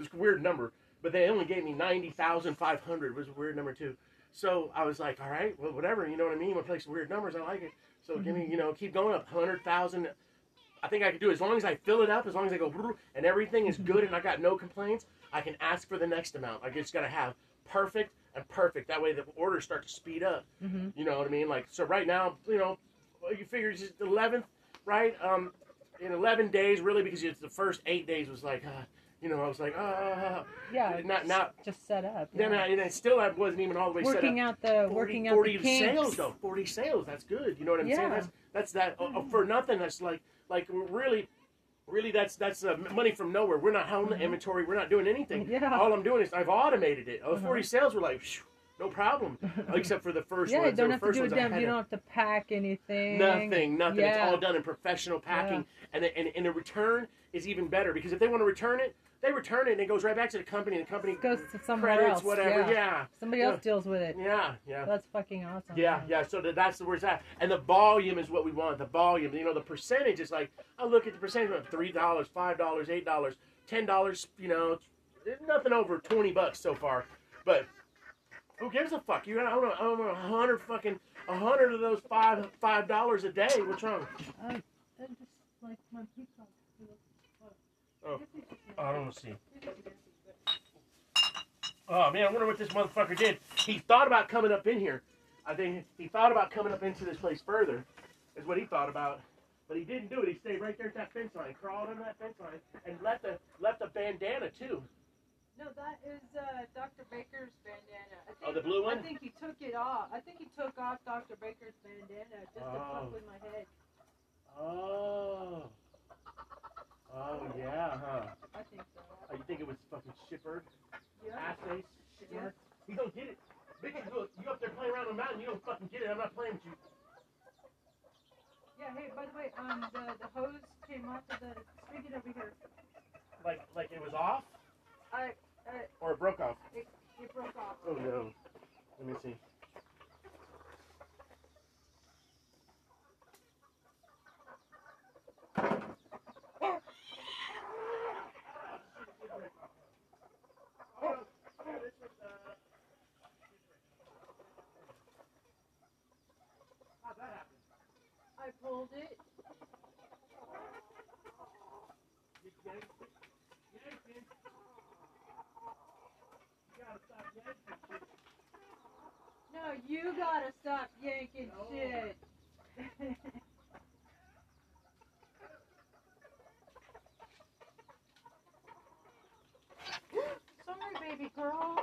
It was a weird number, but they only gave me ninety thousand five hundred. Was a weird number too. So I was like, all right, well, whatever. You know what I mean? When I play some weird numbers, I like it. So give me, you know, keep going up hundred thousand. I think I could do it. as long as I fill it up, as long as I go and everything is good and I got no complaints. I can ask for the next amount. I just got to have perfect and perfect. That way the orders start to speed up. hmm You know what I mean? Like so, right now, you know, you figure it's the eleventh, right? Um, in eleven days, really, because it's the first eight days was like, uh, you know, I was like, uh, Yeah. Not- not- just set up. then yeah. I, and I still I wasn't even all the way working set up. out the 40, working out 40 the kinks. sales though, forty sales. That's good. You know what I'm saying? Yeah. That's that's that uh, uh, for nothing. That's like like really. Really, that's that's uh, money from nowhere. We're not holding Mhm. inventory. We're not doing anything. Yeah. All I'm doing is I've automated it. Oh, Uh-huh. 40 sales were like, no problem. Except for the first yeah, you ones. They don't have to do a damn. You don't have to pack anything. Nothing, nothing. It's all done in professional packing, and, the, and and the return is even better because if they want to return it, they return it and it goes right back to the company, and the company Goes to somewhere credits else. whatever. Yeah. Yeah, Somebody Yeah. else deals with it. yeah, yeah. That's fucking awesome. Yeah, yeah. So that, that's where it's at, and the volume is what we want. The volume, you know, the percentage is like I look at the percentage of three dollars, five dollars, eight dollars, ten dollars. You know, nothing over twenty bucks so far. But who gives a fuck? You got I don't know, I don't a hundred fucking a hundred of those five five dollars a day. What's wrong? I, I just like my peacock. Oh, I don't see. Oh man, I wonder what this motherfucker did. He thought about coming up in here. I think he thought about coming up into this place further, is what he thought about. But he didn't do it. He stayed right there at that fence line, crawled under that fence line, and left a left a bandana too. No, that is uh, Dr. Baker's bandana. I think, Oh, the blue one? I think he took it off. I think he took off Dr. Baker's bandana just to Oh. fuck with my head. Oh. Oh yeah, huh? I think so. Oh, you think it was fucking shipper? Yeah. Ass face? Shipper? You don't get it. Bitch, you up there playing around on the mountain, you don't fucking get it. I'm not playing with you. Yeah. Hey, by the way, um, the the hose came off of the spigot over here. Like like it was off? I uh, Or it broke off? it, it broke off. Oh no. Let me see. I it. You gotta stop yanking Oh. shit. Sorry, baby girl.